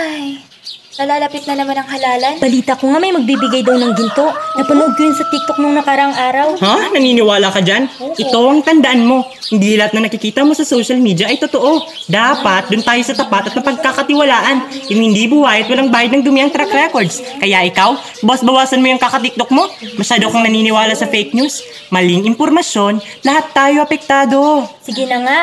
Ay, nalalapit na naman ang halalan. Balita ko nga may magbibigay daw ng ginto. Napanood ko yun sa TikTok nung nakarang araw. Ha? Naniniwala ka dyan? Ito ang tandaan mo. Hindi lahat na nakikita mo sa social media ay totoo. Dapat, dun tayo sa tapat at napagkakatiwalaan. Yung hindi buhay at walang bayad ng dumi ang track records. Kaya ikaw, boss bawasan mo yung kakatiktok mo. Masyado kang naniniwala sa fake news. Maling impormasyon, lahat tayo apektado. Sige na nga,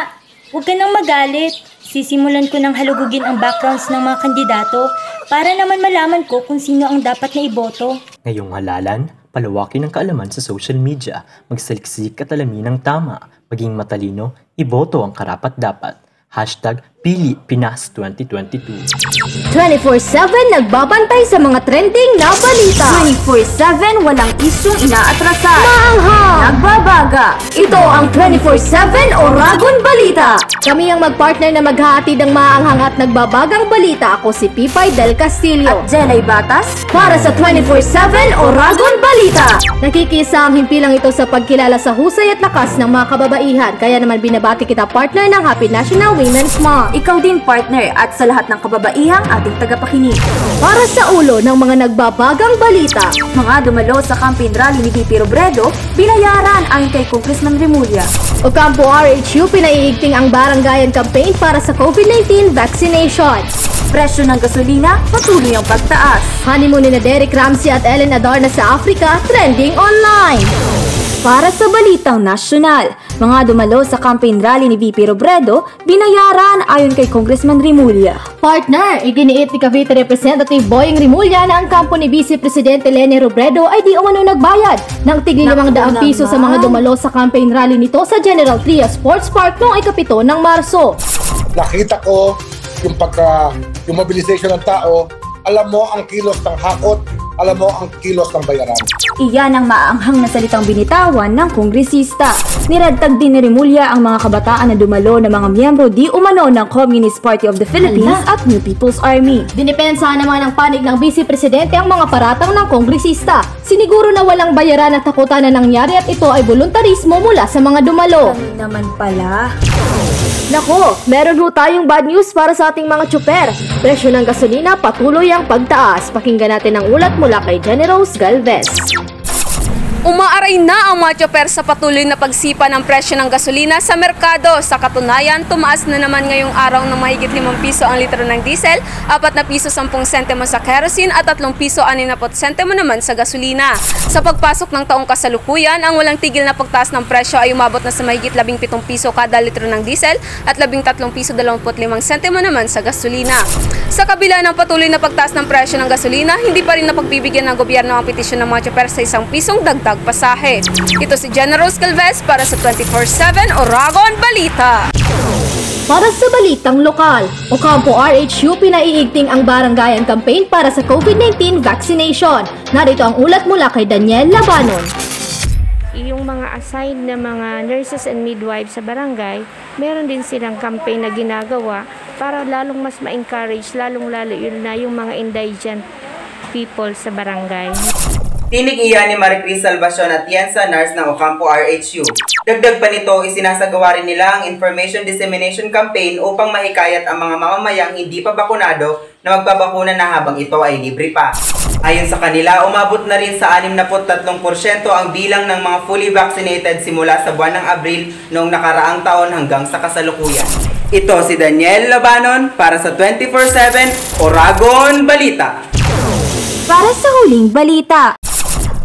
huwag ka nang magalit. Sisimulan ko ng halugugin ang backgrounds ng mga kandidato para naman malaman ko kung sino ang dapat na iboto. Ngayong halalan, palawakin ang kaalaman sa social media, magsaliksik at alamin ang tama, maging matalino, iboto ang karapat-dapat. Hashtag Pili Pinas 2022 24-7 nagbabantay sa mga trending na balita. 24-7 walang isyong inaatrasan. Maanghang! Nagbabaga! Ito ang 24-7 Oragon Balita. Kami ang magpartner na maghahatid ng maaanghang at nagbabagang balita. Ako si Pipay Del Castillo. At Jenay Batas. Para sa 24-7 Oragon Balita. Nakikisa ang himpilang ito sa pagkilala sa husay at lakas ng mga kababaihan. Kaya naman binabati kita partner ng Happy National Women's Month. Ikaw din partner at sa lahat ng kababaihang ating tagapakinig. Para sa ulo ng mga nagbabagang balita, mga dumalo sa campaign rally ni VP Robredo, binayaran ayon kay Congressman Remulla. Ocampo RHU pinaiigting ang barangayan campaign para sa COVID-19 vaccination. Presyo ng gasolina, patuloy ang pagtaas. Honeymoon ni na Derek Ramsey at Ellen Adarna sa Africa, trending online. Para sa Balitang Nasyonal, mga dumalo sa campaign rally ni VP Robredo, binayaran ayon kay Congressman Rimulya. Partner, iginiit ni Cavite Representative Boying Rimulya na ang kampo ni Vice Presidente Lene Robredo ay di umano nagbayad ng tigli limang daang piso sa mga dumalo sa campaign rally nito sa General Tria Sports Park noong ikapito ng Marso. nakita ko yung pagka yung mobilization ng tao, alam mo ang kilos ng hakot, alam mo ang kilos ng bayaran. Iyan ang maaanghang na salitang binitawan ng kongresista. Niradtag din ni Rimulya ang mga kabataan na dumalo na mga miyembro di umano ng Communist Party of the Philippines at New People's Army. Dinipensa naman ng panig ng Vice Presidente ang mga paratang ng kongresista. Siniguro na walang bayaran at takutan na nangyari at ito ay voluntarismo mula sa mga dumalo. Kami naman pala. Nako, meron ho tayong bad news para sa ating mga tsuper. Presyo ng gasolina patuloy ang pagtaas. Pakinggan natin ang ulat mula kay General Galvez. Umaaray na ang mga chopper sa patuloy na pagsipa ng presyo ng gasolina sa merkado. Sa katunayan, tumaas na naman ngayong araw ng mahigit 5 piso ang litro ng diesel, 4 na piso 10 sentimo sa kerosene at 3 piso 60 sentimo naman sa gasolina. Sa pagpasok ng taong kasalukuyan, ang walang tigil na pagtaas ng presyo ay umabot na sa mahigit 17 piso kada litro ng diesel at 13 piso 25 sentimo naman sa gasolina. Sa kabila ng patuloy na pagtaas ng presyo ng gasolina, hindi pa rin napagbibigyan ng gobyerno ang petisyon ng mga chopper sa isang pisong dagdag pasahe. Ito si General Scalvez para sa 24-7 Oragon Balita. Para sa balitang lokal, Ocampo RHU pinaiigting ang barangayan campaign para sa COVID-19 vaccination. Narito ang ulat mula kay Daniel Labanon. yung mga assigned na mga nurses and midwives sa barangay, meron din silang campaign na ginagawa para lalong mas ma-encourage, lalong-lalo yun na yung mga indigent people sa barangay. Tinig iyan ni Maricris Salvacion at Yensa Nars ng Ocampo RHU. Dagdag pa nito, isinasagawa rin nila ang Information Dissemination Campaign upang mahikayat ang mga mamamayang hindi pa bakunado na magpabakuna na habang ito ay libre pa. Ayon sa kanila, umabot na rin sa 63% ang bilang ng mga fully vaccinated simula sa buwan ng Abril noong nakaraang taon hanggang sa kasalukuyan. Ito si Daniel Labanon para sa 24-7 Oragon Balita. Para sa huling balita,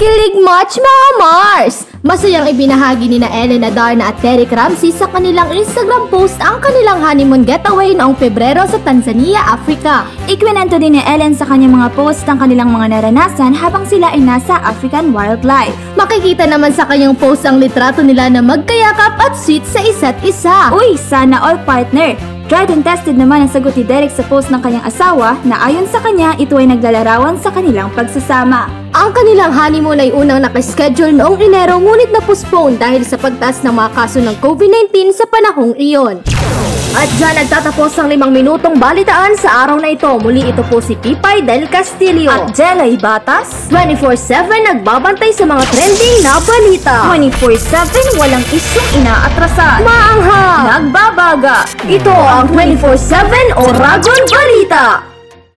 Kilig Match mga Mars! Masayang ibinahagi ni na Ellen Adarna at Derek Ramsey sa kanilang Instagram post ang kanilang honeymoon getaway noong Pebrero sa Tanzania, Africa. Ikwinento din ni Ellen sa kanyang mga post ang kanilang mga naranasan habang sila ay nasa African wildlife. Makikita naman sa kanyang post ang litrato nila na magkayakap at sweet sa isa't isa. Uy, sana all partner! Tried and tested naman ang sagot ni Derek sa post ng kanyang asawa na ayon sa kanya ito ay naglalarawan sa kanilang pagsasama. Ang kanilang honeymoon ay unang nakaschedule noong Enero ngunit na-postpone dahil sa pagtaas ng mga kaso ng COVID-19 sa panahong iyon. At dyan nagtatapos ang limang minutong balitaan sa araw na ito. Muli ito po si Pipay Del Castillo. At Jelay Batas, 24-7 nagbabantay sa mga trending na balita. 24-7 walang isyong inaatrasan. Maanghang! Nagbabaga. Ito ang 24-7 Oragon Balita.